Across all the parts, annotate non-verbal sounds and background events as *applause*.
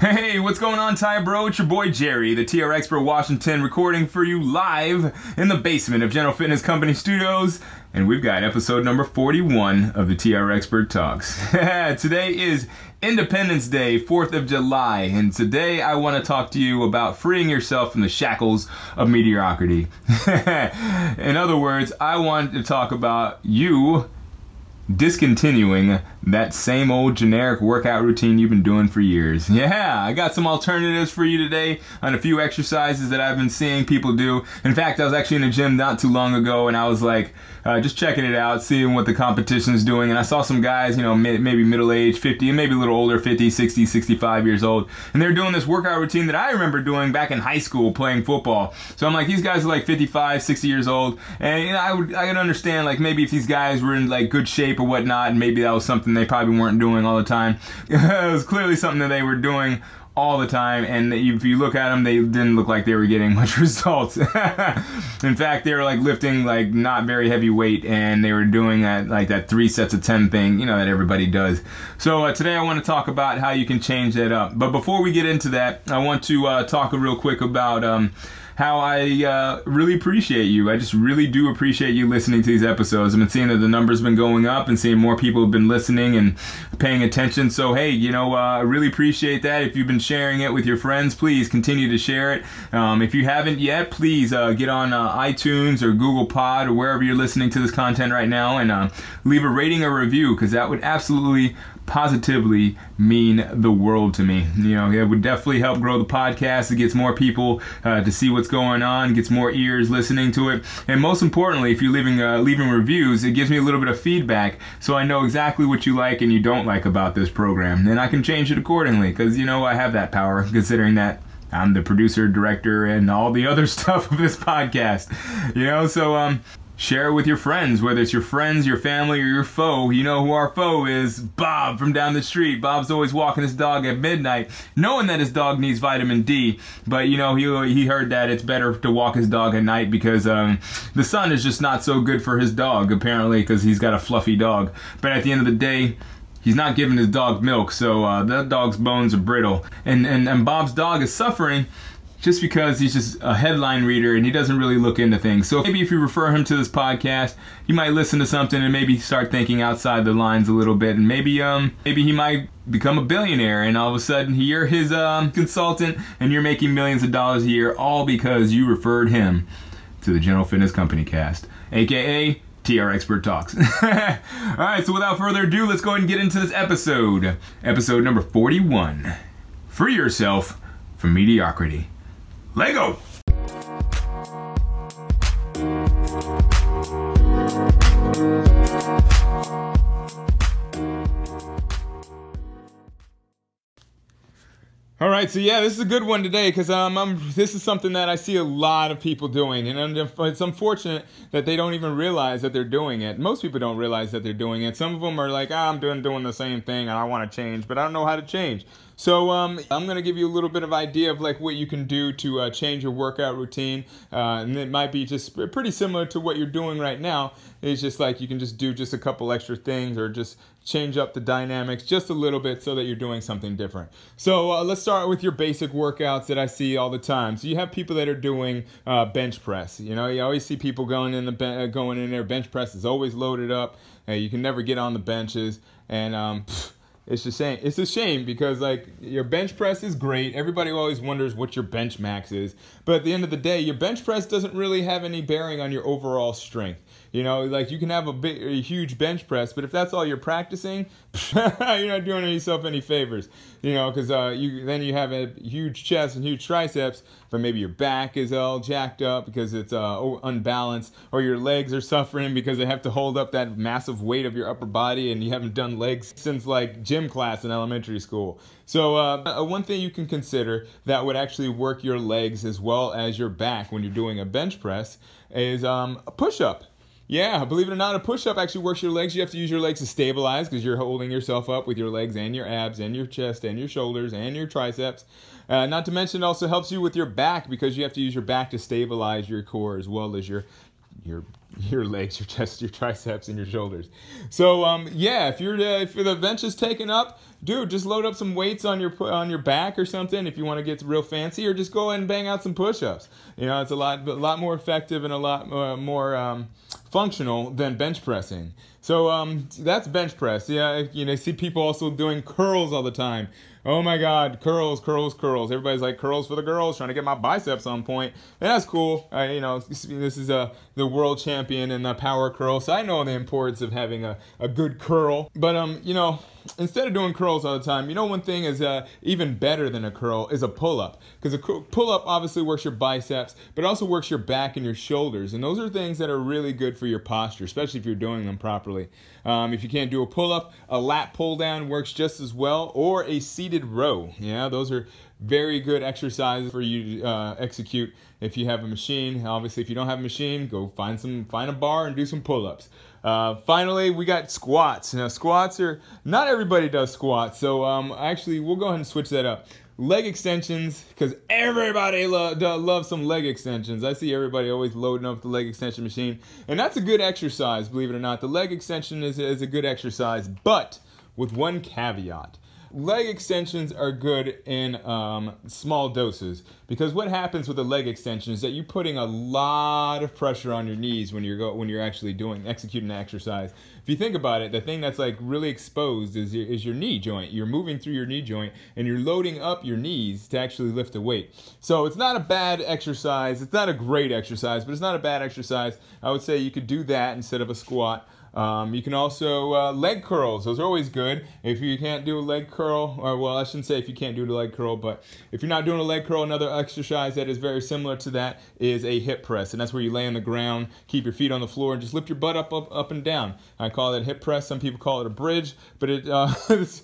Hey, what's going on, Ty Bro? It's your boy Jerry, the TR Expert Washington, recording for you live in the basement of General Fitness Company Studios. And we've got episode number 41 of the TR Expert Talks. *laughs* today is Independence Day, 4th of July, and today I want to talk to you about freeing yourself from the shackles of mediocrity. *laughs* in other words, I want to talk about you discontinuing that same old generic workout routine you've been doing for years. *laughs* Yeah, I got some alternatives for you today on a few exercises that I've been seeing people do. In fact, I was actually in a gym not too long ago and I was like, uh, just checking it out, seeing what the competition is doing. And I saw some guys, you know, maybe middle age, 50, and maybe a little older, 50, 60, 65 years old. And they're doing this workout routine that I remember doing back in high school playing football. So I'm like, these guys are like 55, 60 years old. And you know, I would, I could understand like maybe if these guys were in like good shape or whatnot, and maybe that was something they probably weren't doing all the time. *laughs* it was clearly something that they were doing all the time, and if you look at them, they didn't look like they were getting *laughs* much results. *laughs* In fact, they were like lifting like not very heavy weight, and they were doing that like that three sets of ten thing, you know, that everybody does. So uh, today I want to talk about how you can change that up. But before we get into that, I want to uh, talk real quick about. Um, how I uh, really appreciate you. I just really do appreciate you listening to these episodes. I've been seeing that the numbers been going up and seeing more people have been listening and paying attention. So hey, you know, uh, I really appreciate that. If you've been sharing it with your friends, please continue to share it. Um, if you haven't yet, please uh, get on uh, iTunes or Google Pod or wherever you're listening to this content right now and uh, leave a rating or review because that would absolutely positively mean the world to me. You know, it would definitely help grow the podcast. It gets more people uh, to see what's going on, gets more ears listening to it, and most importantly, if you're leaving uh, leaving reviews, it gives me a little bit of feedback, so I know exactly what you like and you don't like about this program, and I can change it accordingly. Because you know, I have that power, considering that I'm the producer, director, and all the other *laughs* stuff of this podcast. You know, so um, Share it with your friends, whether it's your friends, your family, or your foe. You know who our foe is Bob from down the street. Bob's always walking his dog at midnight, knowing that his dog needs vitamin D. But you know, he, he heard that it's better to walk his dog at night because um, the sun is just not so good for his dog, apparently, because he's got a fluffy dog. But at the end of the day, he's not giving his dog milk, so uh, that dog's bones are brittle. And, and, and Bob's dog is suffering just because he's just a headline reader and he doesn't really look into things. So maybe if you refer him to this podcast, he might listen to something and maybe start thinking outside the lines a little bit, and maybe um maybe he might become a billionaire, and all of a sudden you're his um consultant and you're making millions of dollars a year, all because you referred him to the General Fitness Company Cast, aka TR Expert Talks. *laughs* All right, so without further ado, let's go ahead and get into this episode. Episode number 41 Free Yourself from Mediocrity. Lego. Right, so yeah, this is a good one today because um, this is something that I see a lot of people doing, and it's unfortunate that they don't even realize that they're doing it. Most people don't realize that they're doing it. Some of them are like, ah, I'm doing doing the same thing, and I want to change, but I don't know how to change. So um, I'm gonna give you a little bit of idea of like what you can do to uh, change your workout routine, uh, and it might be just pretty similar to what you're doing right now. It's just like you can just do just a couple extra things or just change up the dynamics just a little bit so that you're doing something different. So uh, let's start with your basic workouts that I see all the time. So you have people that are doing uh, bench press. You know, you always see people going in the uh, going in there. Bench press is always loaded up. And you can never get on the benches, and um, pff, it's a shame. It's a shame because like your bench press is great. Everybody always wonders what your bench max is, but at the end of the day, your bench press doesn't really have any bearing on your overall strength. You know, like you can have a big, a huge bench press, but if that's all you're practicing, *laughs* you're not doing yourself any favors. You know, because uh, you then you have a huge chest and huge triceps, but maybe your back is all jacked up because it's uh, unbalanced, or your legs are suffering because they have to hold up that massive weight of your upper body, and you haven't done legs since like gym class in elementary school. So uh, one thing you can consider that would actually work your legs as well as your back when you're doing a bench press is um, a push-up. Yeah, believe it or not, a push up actually works your legs. You have to use your legs to stabilize because you're holding yourself up with your legs and your abs and your chest and your shoulders and your triceps. Uh, not to mention, it also helps you with your back because you have to use your back to stabilize your core as well as your your your legs, your chest, your triceps, and your shoulders. So um, yeah, if you're uh, if the bench is taken up, dude, just load up some weights on your on your back or something if you want to get real fancy, or just go ahead and bang out some push-ups. You know, it's a lot a lot more effective and a lot uh, more um, functional than bench pressing. So um, that's bench press. Yeah, you know, see people also doing curls all the time. Oh my God, curls, curls, curls. Everybody's like curls for the girls, trying to get my biceps on point. And that's cool. I, you know, this is a uh, the world champion in the power curl, so I know the importance of having a, a good curl. But um, you know, instead of doing curls all the time, you know one thing is uh, even better than a curl is a pull-up because a pull-up obviously works your biceps, but it also works your back and your shoulders, and those are things that are really good for your posture, especially if you're doing them properly. Um, if you can't do a pull-up, a lat pull-down works just as well, or a seated row. Yeah, those are very good exercises for you to uh, execute if you have a machine. Obviously, if you don't have a machine, go find some find a bar and do some pull-ups. Uh, finally, we got squats. Now, squats are not everybody does squats, so um, actually, we'll go ahead and switch that up. Leg extensions, because everybody lo- loves some leg extensions. I see everybody always loading up the leg extension machine, and that's a good exercise, believe it or not. The leg extension is, is a good exercise, but with one caveat leg extensions are good in um, small doses because what happens with a leg extension is that you're putting a lot of pressure on your knees when you're go, when you're actually doing executing an exercise. If you think about it, the thing that's like really exposed is your, is your knee joint. You're moving through your knee joint and you're loading up your knees to actually lift a weight. So it's not a bad exercise. It's not a great exercise, but it's not a bad exercise. I would say you could do that instead of a squat. Um, you can also uh, leg curls; those are always good. If you can't do a leg curl, or well, I shouldn't say if you can't do a leg curl, but if you're not doing a leg curl, another exercise that is very similar to that is a hip press, and that's where you lay on the ground, keep your feet on the floor, and just lift your butt up, up, up and down. I call it hip press. Some people call it a bridge, but it uh, *laughs* it's,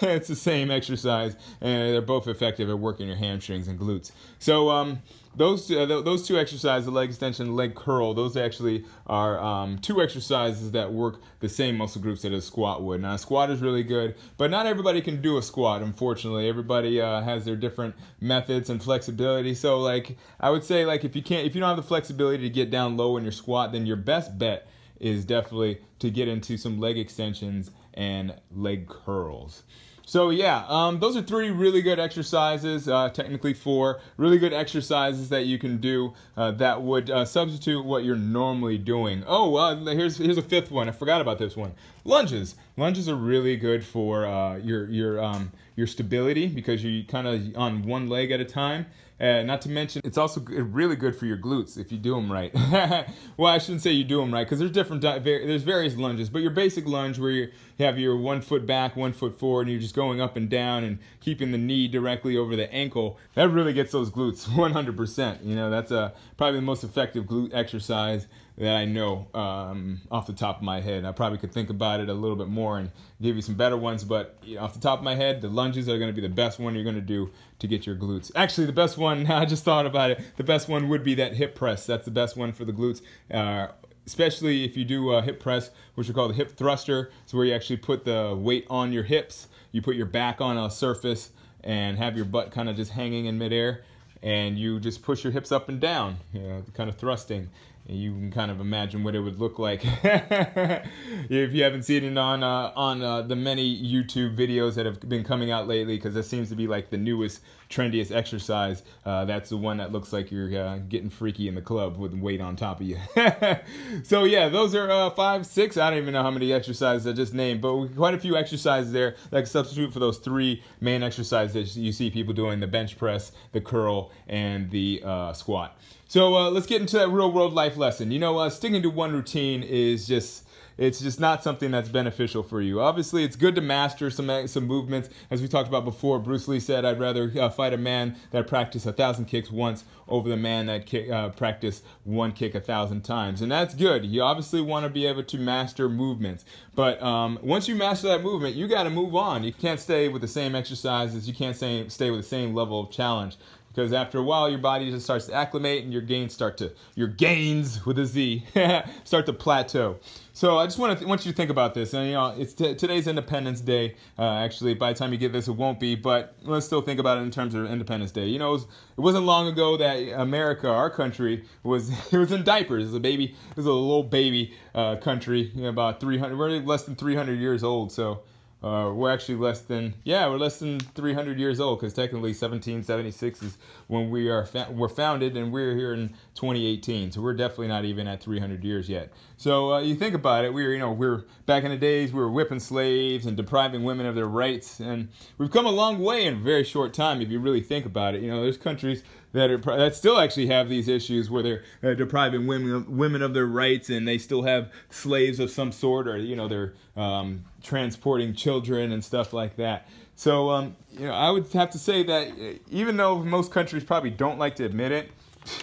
it's the same exercise, and they're both effective at working your hamstrings and glutes. So um, those uh, those two exercises, the leg extension, leg curl, those actually are um, two exercises that work the same muscle groups that a squat would. Now, a squat is really good, but not everybody can do a squat. Unfortunately, everybody uh, has their different methods and flexibility. So, like I would say, like if you can't, if you don't have the flexibility to get down low in your squat, then your best bet is definitely to get into some leg extensions and leg curls. So yeah, um, those are three really good exercises, uh, technically four really good exercises that you can do uh, that would uh, substitute what you're normally doing. Oh, uh, here's here's a fifth one. I forgot about this one. Lunges. Lunges are really good for uh, your your um, your stability because you're kind of on one leg at a time. Uh, not to mention, it's also really good for your glutes if you do them right. *laughs* well, I shouldn't say you do them right because there's different, there's various lunges, but your basic lunge where you have your one foot back, one foot forward, and you're just going up and down and keeping the knee directly over the ankle, that really gets those glutes *laughs* 100%. You know, that's a, probably the most effective glute exercise that I know um, off the top of my head. I probably could think about it a little bit more and give you some better ones, but you know, off the top of my head, the lunges are going to be the best one you're going to do to get your glutes. Actually, the best one, now *laughs* I just thought about it, the best one would be that hip press. That's the best one for the glutes. Uh, especially if you do a hip press, which we call the hip thruster. It's where you actually put the weight on your hips. You put your back on a surface and have your butt kind of just hanging in midair and you just push your hips up and down, you know, kind of thrusting you can kind of imagine what it would look like *laughs* if you haven't seen it on uh, on uh, the many YouTube videos that have been coming out lately, because that seems to be like the newest, trendiest exercise. Uh, that's the one that looks like you're uh, getting freaky in the club with weight on top of you. *laughs* so yeah, those are uh, five, six. I don't even know how many exercises I just named, but quite a few exercises there that substitute for those three main exercises that you see people doing: the bench press, the curl, and the uh, squat. So uh, let's get into that real world life lesson. You know, uh, sticking to one routine is just it's just not something that's beneficial for you. Obviously, it's good to master some uh, some movements. As we talked about before, Bruce Lee said, "I'd rather uh, fight a man that practiced a thousand kicks once over the man that kick, uh, practiced one kick a thousand times." And that's good. You obviously want to be able to master movements, but um, once you master that movement, you got to move on. You can't stay with the same exercises. You can't stay stay with the same level of challenge because after a while your body just starts to acclimate and your gains start to your gains with a Z *laughs* start to plateau. So I just want to th- want you to think about this. And you know, it's t- today's Independence Day. Uh, actually, by the time you get this, it won't be. But let's still think about it in terms of Independence Day. You know, it, was, wasn't long ago that America, our country, was *laughs* it was in diapers. It was a baby. It was a little baby uh, country. You know, about 300. We're less than 300 years old. So uh, we're actually less than yeah, we're less than 300 years old because technically 1776 is when we are fa- we're founded, and we're here in 2018. So we're definitely not even at 300 years yet. So uh, you think about it, we were you know we're back in the days we were whipping slaves and depriving women of their rights, and we've come a long way in a very short time if you really think about it. You know, there's countries that are that still actually have these issues where they're uh, depriving women women of their rights and they still have slaves of some sort or you know they're um, transporting children and stuff like that. So um, you know I would have to say that uh, even though most countries probably don't like to admit it.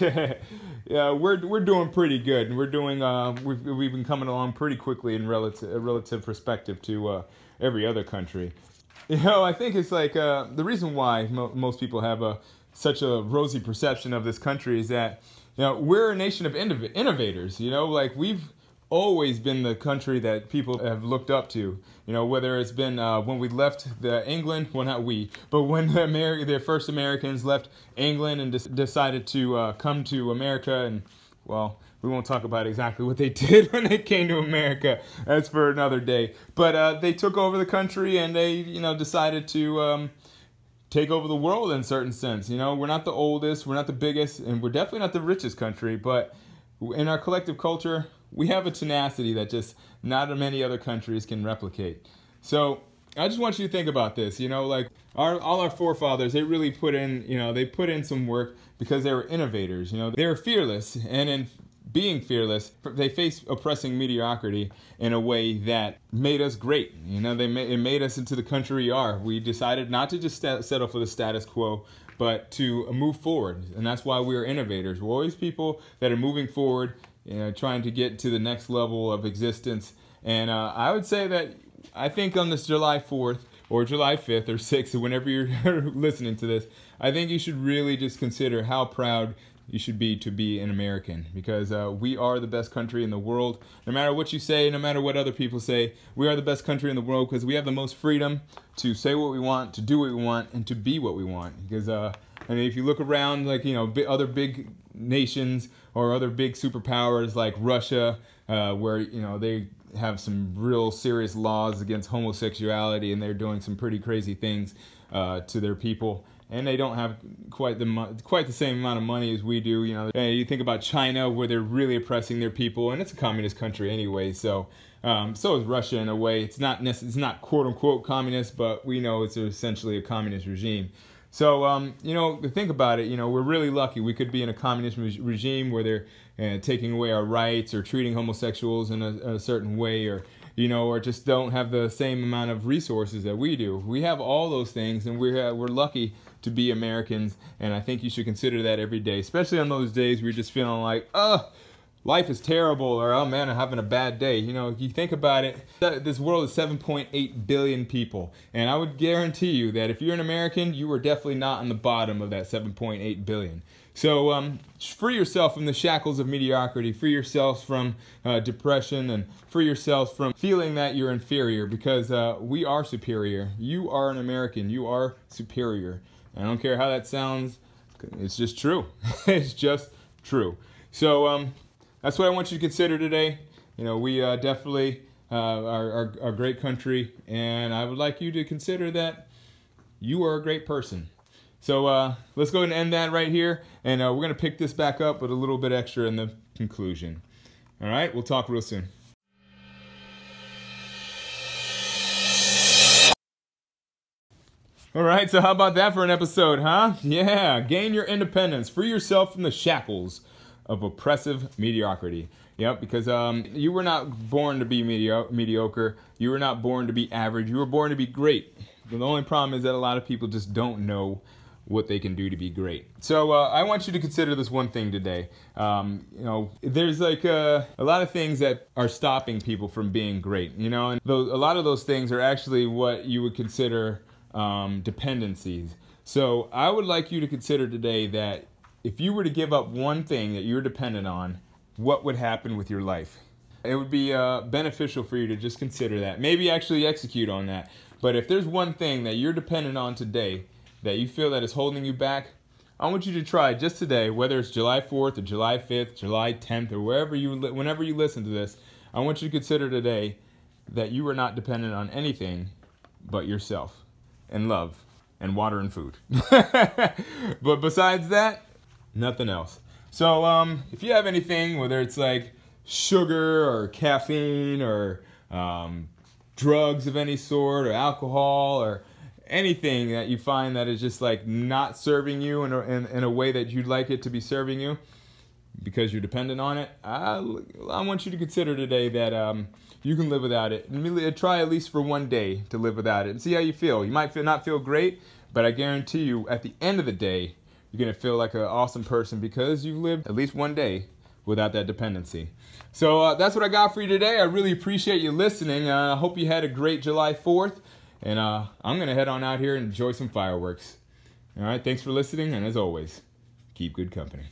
*laughs* yeah, we're we're doing pretty good, and we're doing uh, we've we've been coming along pretty quickly in relative relative perspective to uh, every other country. You know, I think it's like uh, the reason why mo- most people have a such a rosy perception of this country is that you know we're a nation of innov- innovators. You know, like we've always been the country that people have looked up to. You know, whether it's been uh, when we left the England, well not we, but when the Ameri- the first Americans left England and decided to uh, come to America, and well, we won't talk about exactly what they *laughs* did when they came to America. That's for another day. But uh, they took over the country and they, you know, decided to. Um, take over the world in a certain sense. You know, we're not the oldest, we're not the biggest, and we're definitely not the richest country, but in our collective culture, we have a tenacity that just not many other countries can replicate. So I just want you to think about this. You know, like our all our forefathers, they really put in, you know, they put in some work because they were innovators. You know, they were fearless, and in being fearless, they faced oppressing mediocrity in a way that made us great. You know, they made, it made us into the country we are. We decided not to just st- settle for the status quo, but to move forward, and that's why we are innovators. We're always people that are moving forward, you know, trying to get to the next level of existence. And uh, I would say that I think on this July 4th or July 5th or 6th, *laughs* whenever you're *laughs* listening to this, I think you should really just consider how proud you should be to be an American because uh, we are the best country in the world. No matter what you say, no matter what other people say, we are the best country in the world because we have the most freedom to say what we want, to do what we want, and to be what we want. Because uh, I mean, if you look around, like you know, other big nations or other big superpowers like Russia, uh, where you know they have some real serious laws against homosexuality and they're doing some pretty crazy things uh, to their people and they don't have quite the quite the same amount of money as we do. You know, and you think about China where they're really oppressing their people, and it's a communist country anyway. So, um, so is Russia in a way. It's not it's not quote unquote communist, but we know it's essentially a communist regime. So, um, you know, think about it. You know, we're really lucky. We could be in a communist re- regime where they're uh, taking away our rights or treating homosexuals in a, a certain way, or you know, or just don't have the same amount of resources that we do. We have all those things, and we're uh, we're lucky to be Americans, and I think you should consider that every day, especially on those days where you're just feeling like, oh, life is terrible, or oh man, I'm having a bad day. You know, if you think about it, this world is 7.8 billion people, and I would guarantee you that if you're an American, you are definitely not on the bottom of that 7.8 billion. So um, free yourself from the shackles of mediocrity, free yourself from uh, depression, and free yourself from feeling that you're inferior because uh, we are superior. You are an American, you are superior. I don't care how that sounds, it's just true. *laughs* it's just true. So um, that's what I want you to consider today. You know, we uh, definitely uh, are, a great country, and I would like you to consider that you are a great person. So uh, let's go and end that right here, and uh, we're going to pick this back up with a little bit extra in the conclusion. All right, we'll talk real soon. All right, so how about that for an episode, huh? Yeah, gain your independence, free yourself from the shackles of oppressive mediocrity. Yep, because um, you were not born to be medio- mediocre. You were not born to be average. You were born to be great. the only problem is that a lot of people just don't know what they can do to be great. So uh, I want you to consider this one thing today. Um, you know, there's like a, uh, a, lot of things that are stopping people from being great. You know, and those, a lot of those things are actually what you would consider um, dependencies. So I would like you to consider today that if you were to give up one thing that you're dependent on, what would happen with your life? It would be uh, beneficial for you to just consider that. Maybe actually execute on that. But if there's one thing that you're dependent on today that you feel that is holding you back, I want you to try just today, whether it's July 4th or July 5th, July 10th, or wherever you, whenever you listen to this, I want you to consider today that you are not dependent on anything but yourself and love and water and food. *laughs* but besides that, nothing else. So um, if you have anything, whether it's like sugar or caffeine or um, drugs of any sort or alcohol or anything that you find that is just like not serving you in a, in, in a way that you'd like it to be serving you because you're dependent on it, I, I want you to consider today that um, you can live without it. Try at least for one day to live without it and see how you feel. You might not feel great, but I guarantee you at the end of the day, you're going to feel like an awesome person because you've lived at least one day without that dependency. So uh, that's what I got for you today. I really appreciate you listening. Uh, I hope you had a great July 4th. And uh, I'm going to head on out here and enjoy some fireworks. All right, thanks for listening. And as always, keep good company.